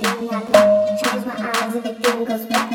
Close my eyes and the thing goes back.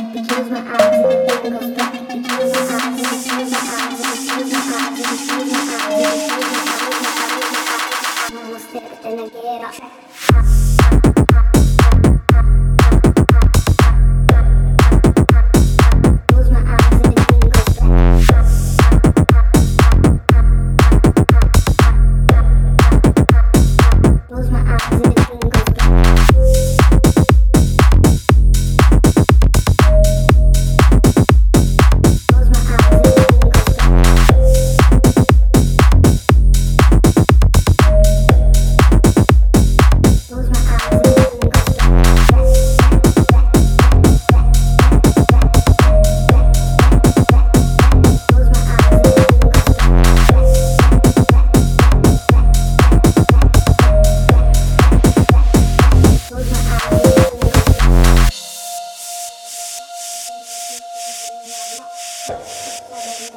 Close my eyes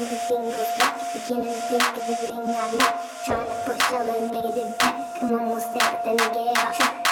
everything goes black. Beginning to think everything I lack. Trying to push all the negative back. I'm almost there, but then I get off track.